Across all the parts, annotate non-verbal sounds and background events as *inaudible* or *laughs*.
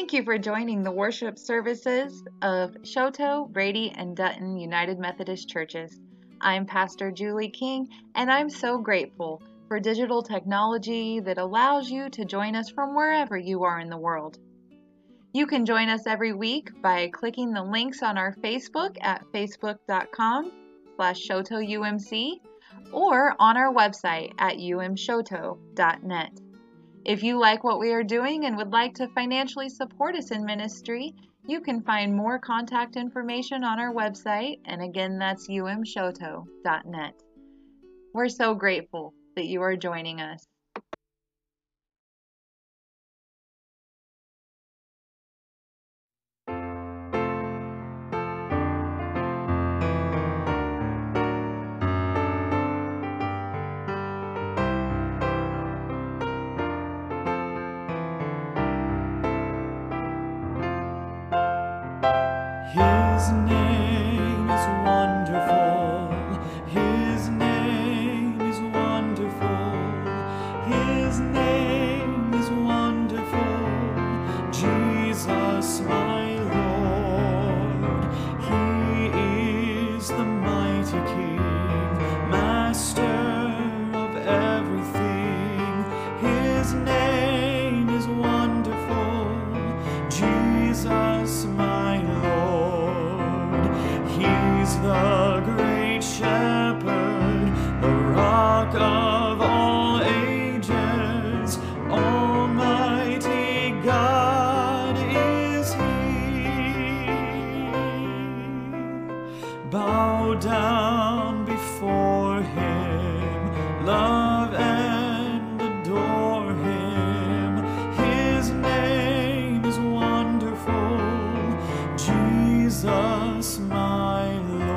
Thank you for joining the worship services of Choteau, Brady, and Dutton United Methodist Churches. I'm Pastor Julie King, and I'm so grateful for digital technology that allows you to join us from wherever you are in the world. You can join us every week by clicking the links on our Facebook at facebook.com slash shotoumc or on our website at umshoto.net. If you like what we are doing and would like to financially support us in ministry, you can find more contact information on our website, and again, that's umshoto.net. We're so grateful that you are joining us. Down before Him, love and adore Him. His name is wonderful, Jesus, my Lord.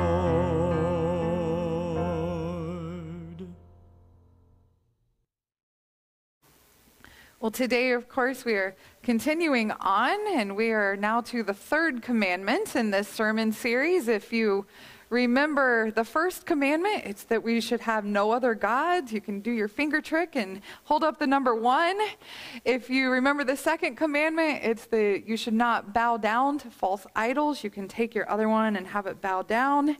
Well, today, of course, we are continuing on, and we are now to the third commandment in this sermon series. If you remember the first commandment, it's that we should have no other gods. You can do your finger trick and hold up the number one. If you remember the second commandment, it's that you should not bow down to false idols. You can take your other one and have it bow down.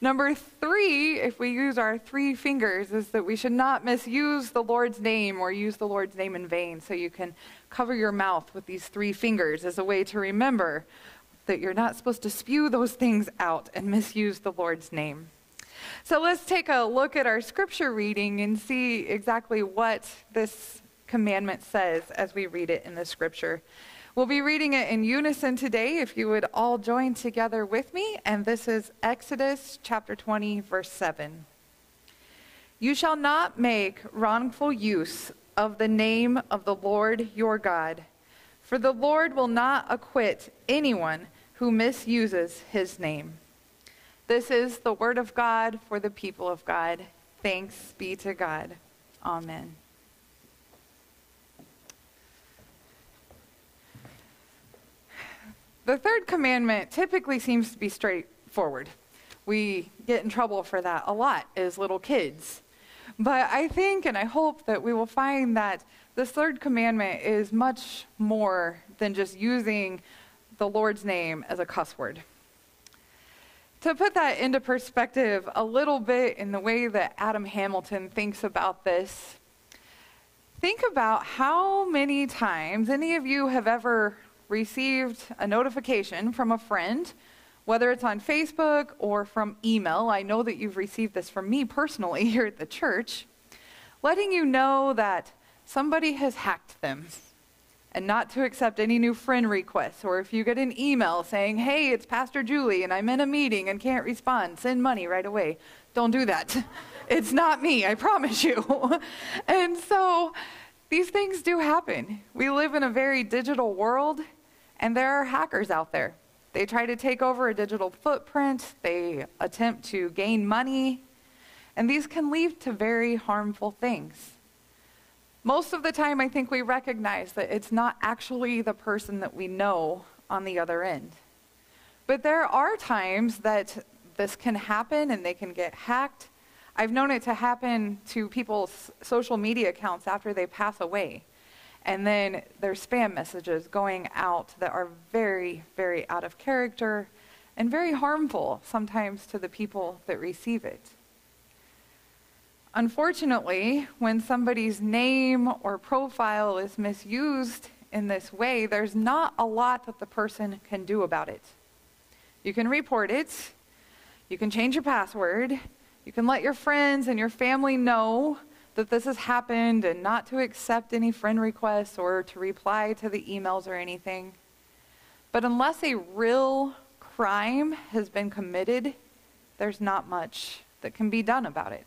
Number three, if we use our three fingers, is that we should not misuse the Lord's name or use the Lord's name in vain. So you can cover your mouth with these three fingers as a way to remember that you're not supposed to spew those things out and misuse the Lord's name. So let's take a look at our scripture reading and see exactly what this commandment says as we read it in the scripture. We'll be reading it in unison today, if you would all join together with me. And this is Exodus chapter 20, verse 7. You shall not make wrongful use of the name of the Lord your God, for the Lord will not acquit anyone who misuses his name. This is the word of God for the people of God. Thanks be to God. Amen. The third commandment typically seems to be straightforward. We get in trouble for that a lot as little kids. But I think and I hope that we will find that this third commandment is much more than just using the Lord's name as a cuss word. To put that into perspective a little bit in the way that Adam Hamilton thinks about this, think about how many times any of you have ever received a notification from a friend, whether it's on Facebook or from email. I know that you've received this from me personally *laughs* here at the church, letting you know that somebody has hacked them and not to accept any new friend requests. Or if you get an email saying, hey, it's Pastor Julie and I'm in a meeting and can't respond, send money right away. Don't do that. *laughs* it's not me, I promise you. *laughs* and so these things do happen. We live in a very digital world, and there are hackers out there. They try to take over a digital footprint, they attempt to gain money, and these can lead to very harmful things. Most of the time, I think we recognize that it's not actually the person that we know on the other end. But there are times that this can happen and they can get hacked. I've known it to happen to people's social media accounts after they pass away. And then there's spam messages going out that are very, very out of character and very harmful sometimes to the people that receive it. Unfortunately, when somebody's name or profile is misused in this way, there's not a lot that the person can do about it. You can report it, you can change your password, you can let your friends and your family know that this has happened and not to accept any friend requests or to reply to the emails or anything. But unless a real crime has been committed, there's not much that can be done about it.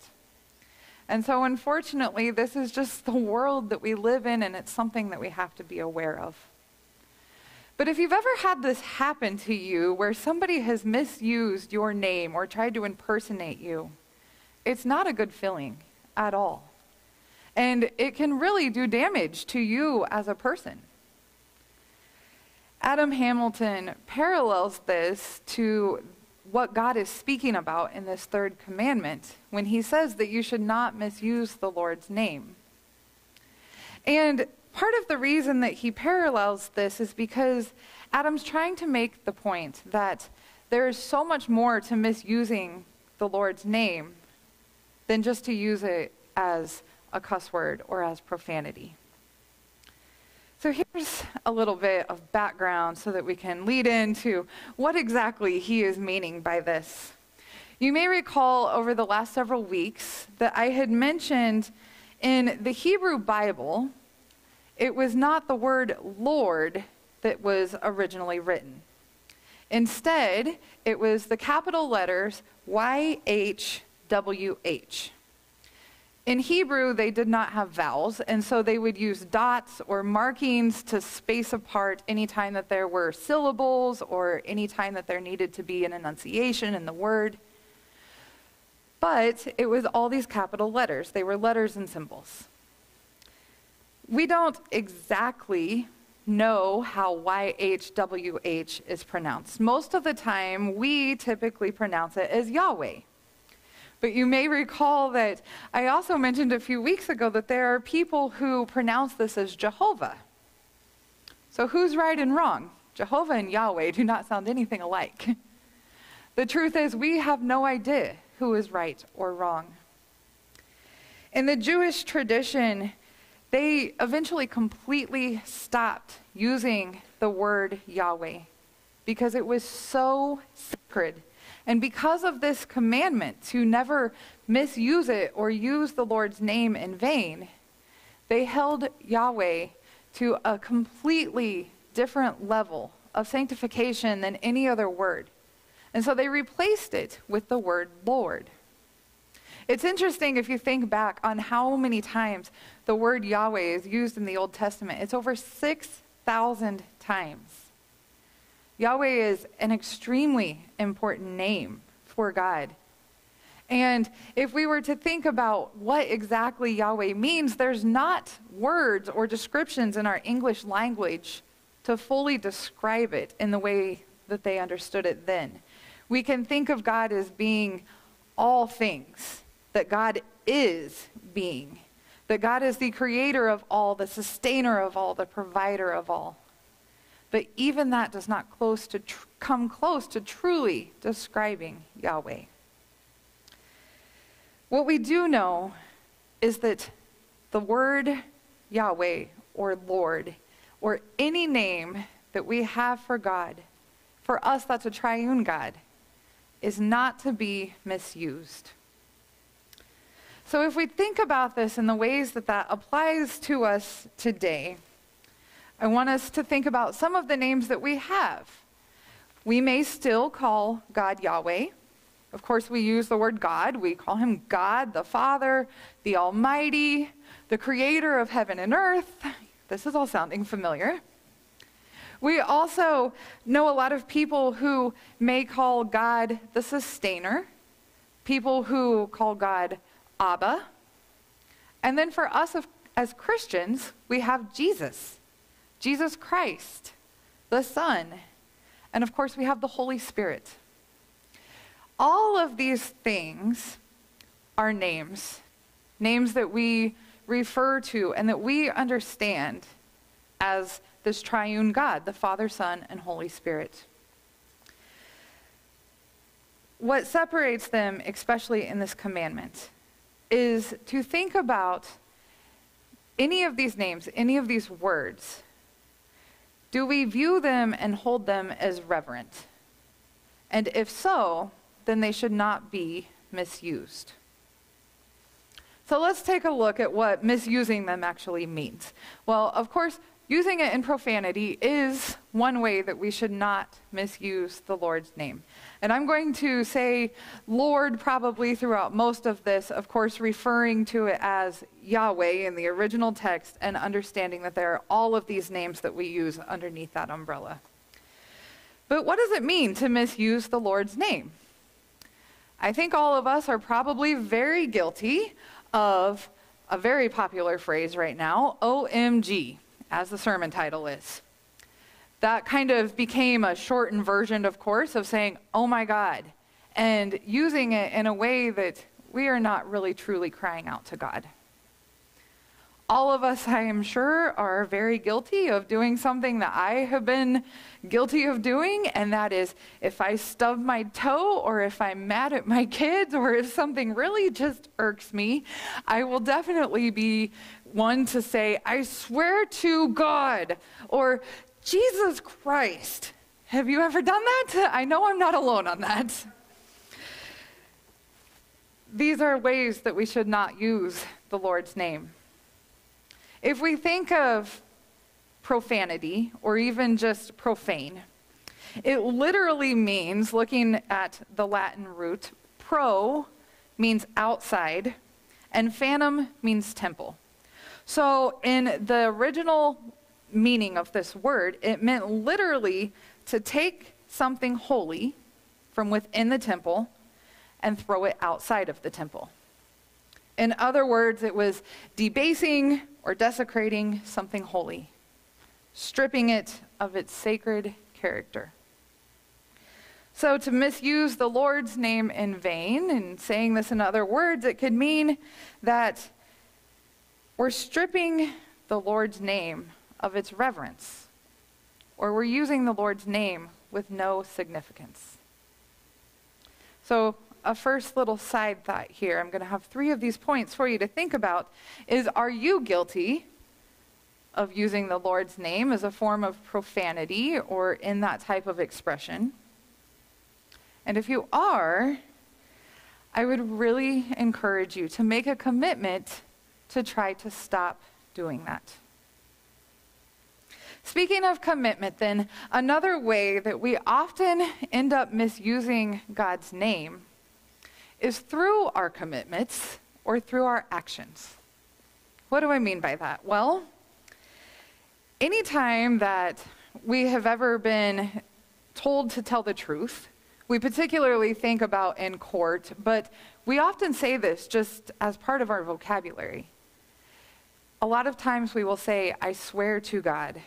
And so, unfortunately, this is just the world that we live in, and it's something that we have to be aware of. But if you've ever had this happen to you where somebody has misused your name or tried to impersonate you, it's not a good feeling at all. And it can really do damage to you as a person. Adam Hamilton parallels this to what God is speaking about in this third commandment when he says that you should not misuse the Lord's name. And part of the reason that he parallels this is because Adam's trying to make the point that there is so much more to misusing the Lord's name than just to use it as a cuss word or as profanity. So here's a little bit of background so that we can lead into what exactly he is meaning by this. You may recall over the last several weeks that I had mentioned in the Hebrew Bible, it was not the word Lord that was originally written. Instead, it was the capital letters YHWH. In Hebrew, they did not have vowels, and so they would use dots or markings to space apart any time that there were syllables or any time that there needed to be an enunciation in the word. But it was all these capital letters, they were letters and symbols. We don't exactly know how YHWH is pronounced. Most of the time, we typically pronounce it as Yahweh. But you may recall that I also mentioned a few weeks ago that there are people who pronounce this as Jehovah. So who's right and wrong? Jehovah and Yahweh do not sound anything alike. *laughs* the truth is, we have no idea who is right or wrong. In the Jewish tradition, they eventually completely stopped using the word Yahweh because it was so sacred and because of this commandment to never misuse it or use the Lord's name in vain, they held Yahweh to a completely different level of sanctification than any other word. And so they replaced it with the word Lord. It's interesting if you think back on how many times the word Yahweh is used in the Old Testament. It's over 6,000 times. Yahweh is an extremely important name for God. And if we were to think about what exactly Yahweh means, there's not words or descriptions in our English language to fully describe it in the way that they understood it then. We can think of God as being all things, that God is being, that God is the creator of all, the sustainer of all, the provider of all. But even that does not close to tr- come close to truly describing Yahweh. What we do know is that the word Yahweh or Lord or any name that we have for God, for us that's a triune God, is not to be misused. So if we think about this in the ways that that applies to us today, I want us to think about some of the names that we have. We may still call God Yahweh. Of course, we use the word God. We call him God, the Father, the Almighty, the creator of heaven and earth. This is all sounding familiar. We also know a lot of people who may call God the sustainer, people who call God Abba. And then for us as Christians, we have Jesus. Jesus Christ, the Son, and of course, we have the Holy Spirit. All of these things are names, names that we refer to and that we understand as this triune God, the Father, Son, and Holy Spirit. What separates them, especially in this commandment, is to think about any of these names, any of these words. Do we view them and hold them as reverent? And if so, then they should not be misused. So let's take a look at what misusing them actually means. Well, of course, using it in profanity is one way that we should not misuse the Lord's name. And I'm going to say Lord probably throughout most of this, of course, referring to it as Yahweh in the original text and understanding that there are all of these names that we use underneath that umbrella. But what does it mean to misuse the Lord's name? I think all of us are probably very guilty of a very popular phrase right now, OMG, as the sermon title is. That kind of became a shortened version, of course, of saying, oh my God, and using it in a way that we are not really truly crying out to God. All of us, I am sure, are very guilty of doing something that I have been guilty of doing, and that is if I stub my toe or if I'm mad at my kids or if something really just irks me, I will definitely be one to say, I swear to God, or Jesus Christ. Have you ever done that? I know I'm not alone on that. These are ways that we should not use the Lord's name. If we think of profanity or even just profane, it literally means, looking at the Latin root, pro means outside, and fanum means temple. So, in the original meaning of this word, it meant literally to take something holy from within the temple and throw it outside of the temple. In other words, it was debasing or desecrating something holy, stripping it of its sacred character. So, to misuse the Lord's name in vain, and saying this in other words, it could mean that we're stripping the Lord's name of its reverence, or we're using the Lord's name with no significance. So, a first little side thought here, I'm going to have three of these points for you to think about is are you guilty of using the Lord's name as a form of profanity or in that type of expression? And if you are, I would really encourage you to make a commitment to try to stop doing that. Speaking of commitment, then, another way that we often end up misusing God's name is through our commitments or through our actions. What do I mean by that? Well, anytime that we have ever been told to tell the truth, we particularly think about in court, but we often say this just as part of our vocabulary. A lot of times we will say, I swear to God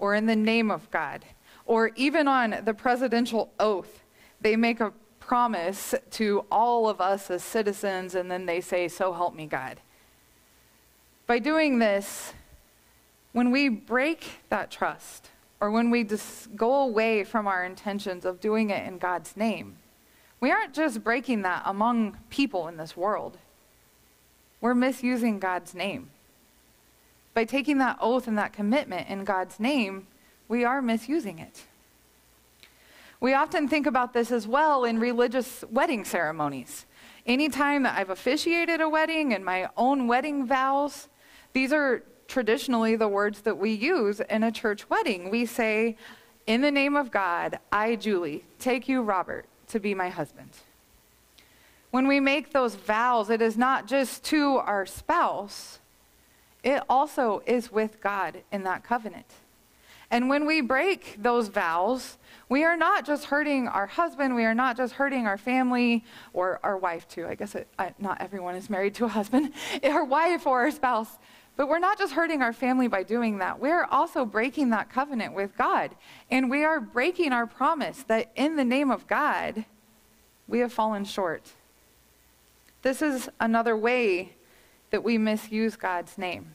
or in the name of God, or even on the presidential oath, they make a promise to all of us as citizens, and then they say, So help me God. By doing this, when we break that trust, or when we just go away from our intentions of doing it in God's name, we aren't just breaking that among people in this world. We're misusing God's name. By taking that oath and that commitment in God's name, we are misusing it. We often think about this as well in religious wedding ceremonies. Anytime that I've officiated a wedding and my own wedding vows, these are traditionally the words that we use in a church wedding. We say, In the name of God, I, Julie, take you, Robert, to be my husband. When we make those vows, it is not just to our spouse, it also is with God in that covenant. And when we break those vows, we are not just hurting our husband, we are not just hurting our family or our wife, too. I guess it, I, not everyone is married to a husband, *laughs* our wife or our spouse. But we're not just hurting our family by doing that. We're also breaking that covenant with God. And we are breaking our promise that in the name of God, we have fallen short. This is another way that we misuse God's name.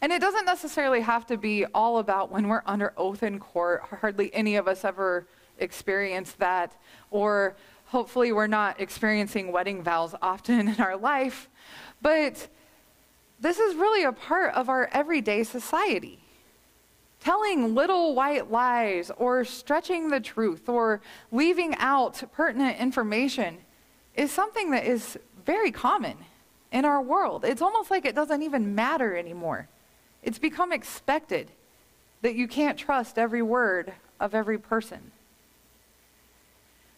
And it doesn't necessarily have to be all about when we're under oath in court. Hardly any of us ever experience that. Or hopefully we're not experiencing wedding vows often in our life. But this is really a part of our everyday society. Telling little white lies or stretching the truth or leaving out pertinent information is something that is very common in our world. It's almost like it doesn't even matter anymore. It's become expected that you can't trust every word of every person.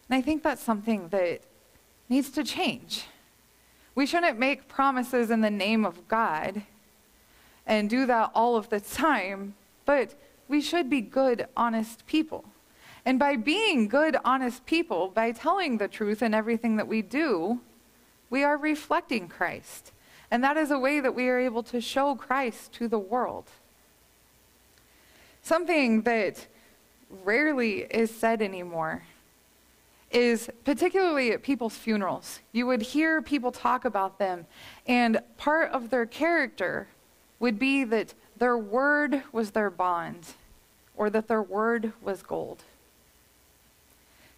And I think that's something that needs to change. We shouldn't make promises in the name of God and do that all of the time, but we should be good, honest people. And by being good, honest people, by telling the truth in everything that we do, we are reflecting Christ. And that is a way that we are able to show Christ to the world. Something that rarely is said anymore is particularly at people's funerals. You would hear people talk about them, and part of their character would be that their word was their bond, or that their word was gold.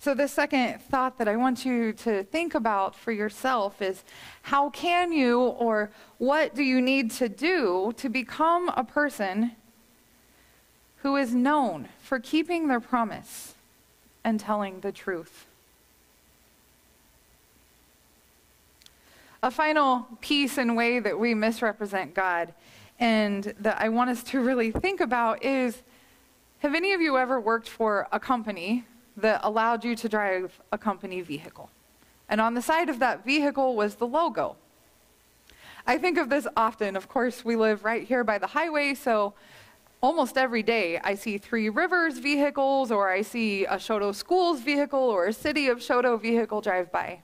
So, the second thought that I want you to think about for yourself is how can you, or what do you need to do to become a person who is known for keeping their promise and telling the truth? A final piece and way that we misrepresent God and that I want us to really think about is have any of you ever worked for a company that allowed you to drive a company vehicle. And on the side of that vehicle was the logo. I think of this often. Of course, we live right here by the highway, so almost every day I see Three Rivers vehicles, or I see a Choteau Schools vehicle, or a City of Choteau vehicle drive by.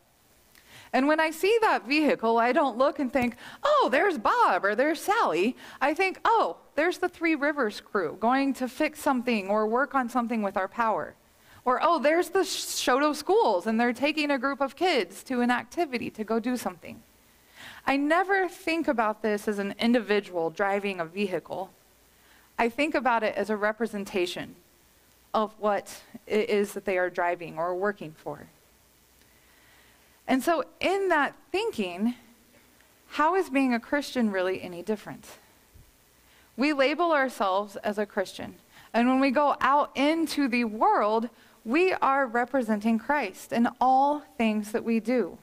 And when I see that vehicle, I don't look and think, oh, there's Bob or there's Sally. I think, oh, there's the Three Rivers crew going to fix something or work on something with our power. Or, oh, there's the Choteau schools, and they're taking a group of kids to an activity to go do something. I never think about this as an individual driving a vehicle. I think about it as a representation of what it is that they are driving or working for. And so, in that thinking, how is being a Christian really any different? We label ourselves as a Christian. And when we go out into the world, we are representing Christ in all things that we do,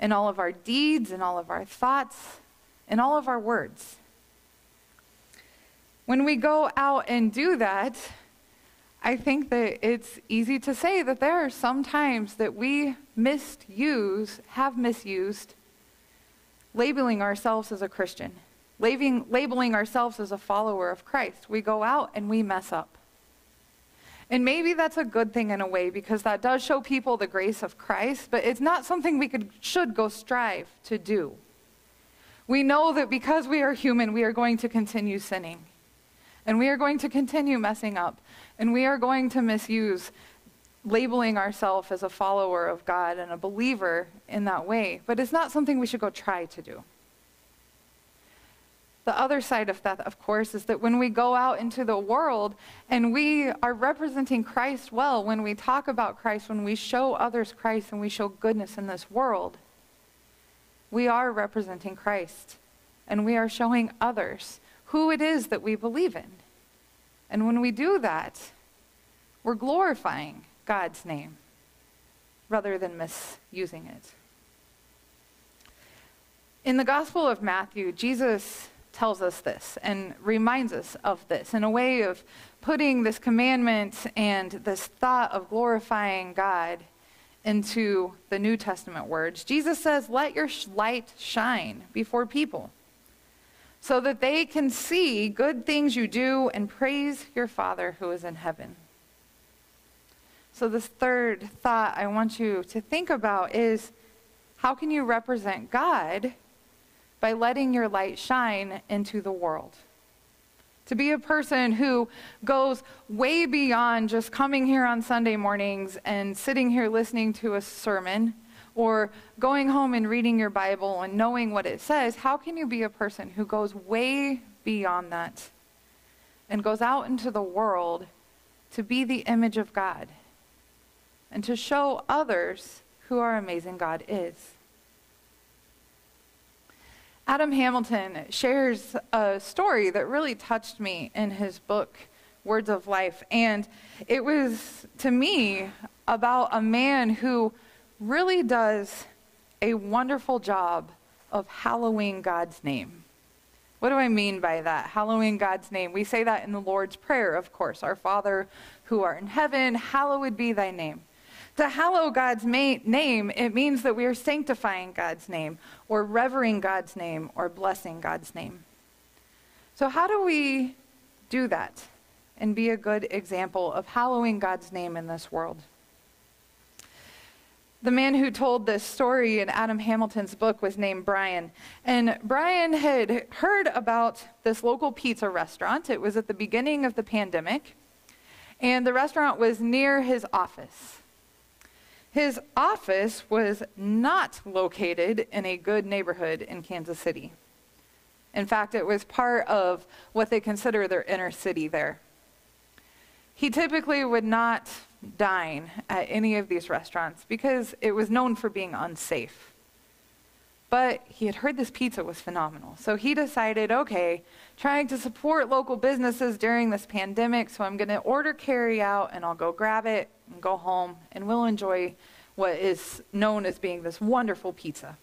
in all of our deeds, in all of our thoughts, in all of our words. When we go out and do that, I think that it's easy to say that there are some times that we misuse, have misused, labeling ourselves as a Christian, labeling, labeling ourselves as a follower of Christ. We go out and we mess up. And maybe that's a good thing in a way because that does show people the grace of Christ, but it's not something we could, should go strive to do. We know that because we are human, we are going to continue sinning. And we are going to continue messing up. And we are going to misuse labeling ourselves as a follower of God and a believer in that way. But it's not something we should go try to do. The other side of that, of course, is that when we go out into the world and we are representing Christ well, when we talk about Christ, when we show others Christ and we show goodness in this world, we are representing Christ and we are showing others who it is that we believe in. And when we do that, we're glorifying God's name rather than misusing it. In the Gospel of Matthew, Jesus tells us this and reminds us of this in a way of putting this commandment and this thought of glorifying God into the New Testament words. Jesus says, Let your light shine before people so that they can see good things you do and praise your Father who is in heaven. So, this third thought I want you to think about is how can you represent God by letting your light shine into the world. To be a person who goes way beyond just coming here on Sunday mornings and sitting here listening to a sermon or going home and reading your Bible and knowing what it says, how can you be a person who goes way beyond that and goes out into the world to be the image of God and to show others who our amazing God is. Adam Hamilton shares a story that really touched me in his book, Words of Life. And it was, to me, about a man who really does a wonderful job of hallowing God's name. What do I mean by that? Hallowing God's name. We say that in the Lord's Prayer, of course. Our Father who art in heaven, hallowed be thy name. To hallow God's name, it means that we are sanctifying God's name, or revering God's name, or blessing God's name. So, how do we do that and be a good example of hallowing God's name in this world? The man who told this story in Adam Hamilton's book was named Brian. And Brian had heard about this local pizza restaurant. It was at the beginning of the pandemic, and the restaurant was near his office. His office was not located in a good neighborhood in Kansas City. In fact, it was part of what they consider their inner city there. He typically would not dine at any of these restaurants because it was known for being unsafe. But he had heard this pizza was phenomenal. So he decided, okay, trying to support local businesses during this pandemic, so I'm going to order carry out and I'll go grab it and go home and we'll enjoy what is known as being this wonderful pizza.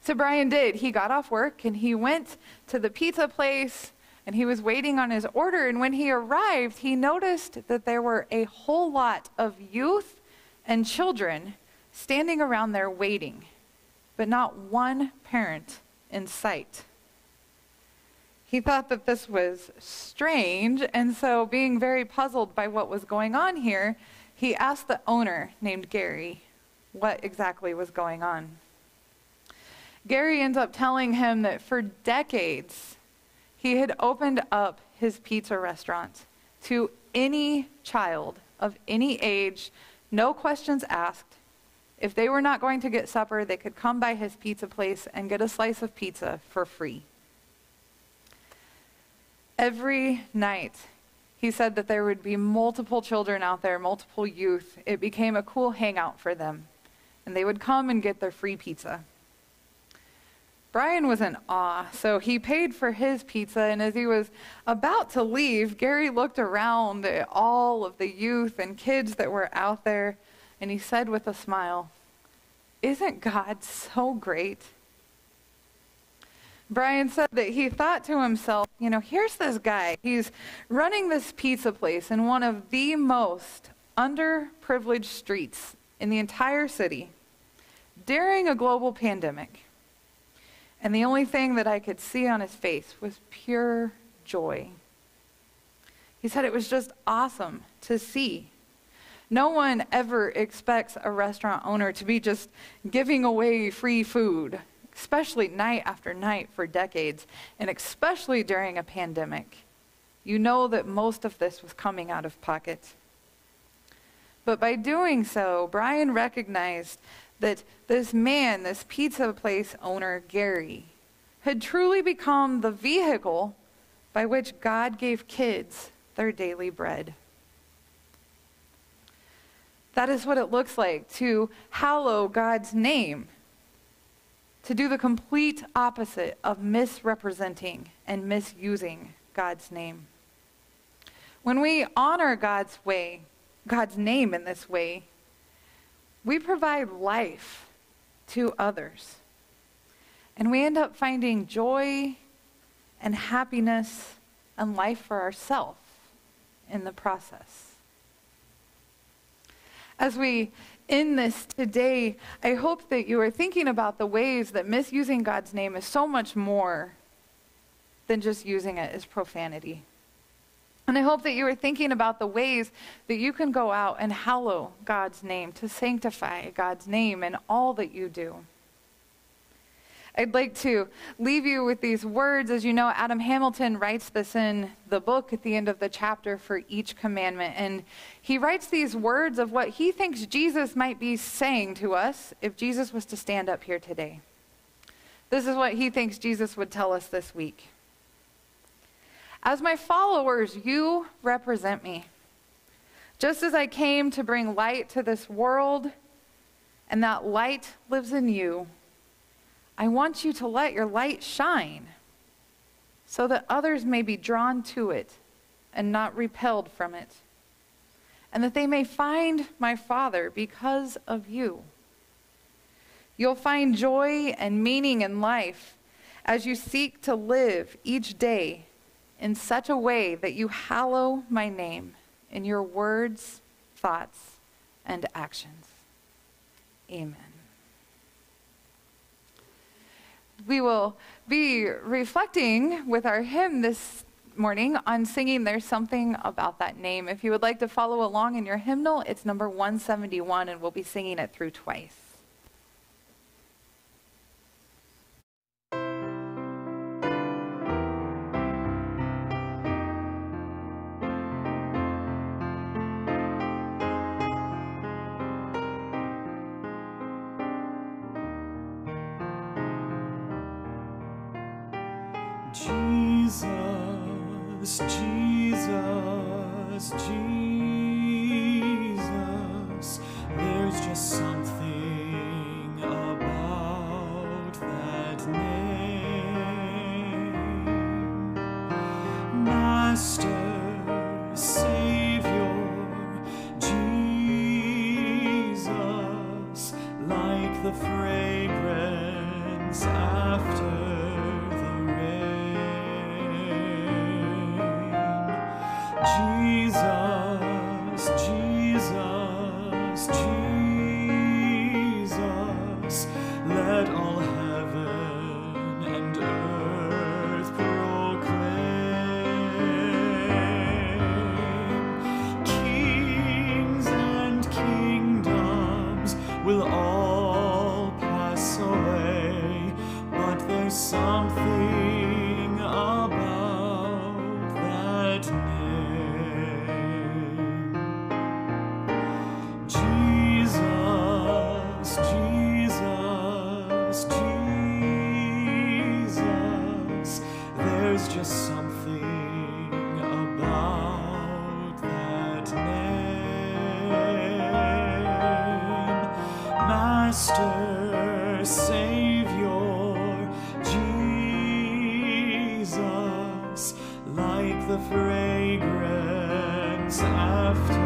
So Brian did. He got off work and he went to the pizza place and he was waiting on his order. And when he arrived, he noticed that there were a whole lot of youth and children standing around there waiting, but not one parent in sight. He thought that this was strange, and so, being very puzzled by what was going on here, he asked the owner, named Gary, what exactly was going on. Gary ends up telling him that for decades, he had opened up his pizza restaurant to any child of any age, no questions asked. If they were not going to get supper, they could come by his pizza place and get a slice of pizza for free. Every night, he said that there would be multiple children out there, multiple youth. It became a cool hangout for them. And they would come and get their free pizza. Brian was in awe, so he paid for his pizza, and as he was about to leave, Gary looked around at all of the youth and kids that were out there, and he said with a smile, Isn't God so great? Brian said that he thought to himself, you know, here's this guy. He's running this pizza place in one of the most underprivileged streets in the entire city during a global pandemic. And the only thing that I could see on his face was pure joy. He said it was just awesome to see. No one ever expects a restaurant owner to be just giving away free food especially night after night for decades, and especially during a pandemic. You know that most of this was coming out of pocket. But by doing so, Brian recognized that this man, this pizza place owner, Gary, had truly become the vehicle by which God gave kids their daily bread. That is what it looks like to hallow God's name to do the complete opposite of misrepresenting and misusing God's name. When we honor God's way, God's name in this way, we provide life to others. And we end up finding joy and happiness and life for ourselves in the process. As we in this today, I hope that you are thinking about the ways that misusing God's name is so much more than just using it as profanity. And I hope that you are thinking about the ways that you can go out and hallow God's name, to sanctify God's name in all that you do. I'd like to leave you with these words. As you know, Adam Hamilton writes this in the book at the end of the chapter for each commandment. And he writes these words of what he thinks Jesus might be saying to us if Jesus was to stand up here today. This is what he thinks Jesus would tell us this week. As my followers, you represent me. Just as I came to bring light to this world, and that light lives in you, I want you to let your light shine so that others may be drawn to it and not repelled from it, and that they may find my Father because of you. You'll find joy and meaning in life as you seek to live each day in such a way that you hallow my name in your words, thoughts, and actions. Amen. We will be reflecting with our hymn this morning on singing There's Something About That Name. If you would like to follow along in your hymnal, it's number 171, and we'll be singing it through twice. Jesus, the fragrance after